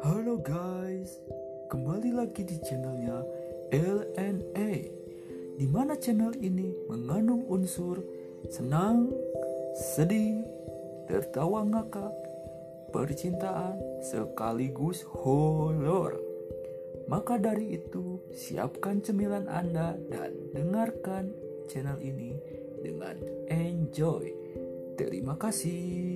Halo guys, kembali lagi di channelnya LNA di mana channel ini mengandung unsur senang, sedih, tertawa ngakak, percintaan, sekaligus horor. Maka dari itu, siapkan cemilan Anda dan dengarkan channel ini dengan enjoy. Terima kasih.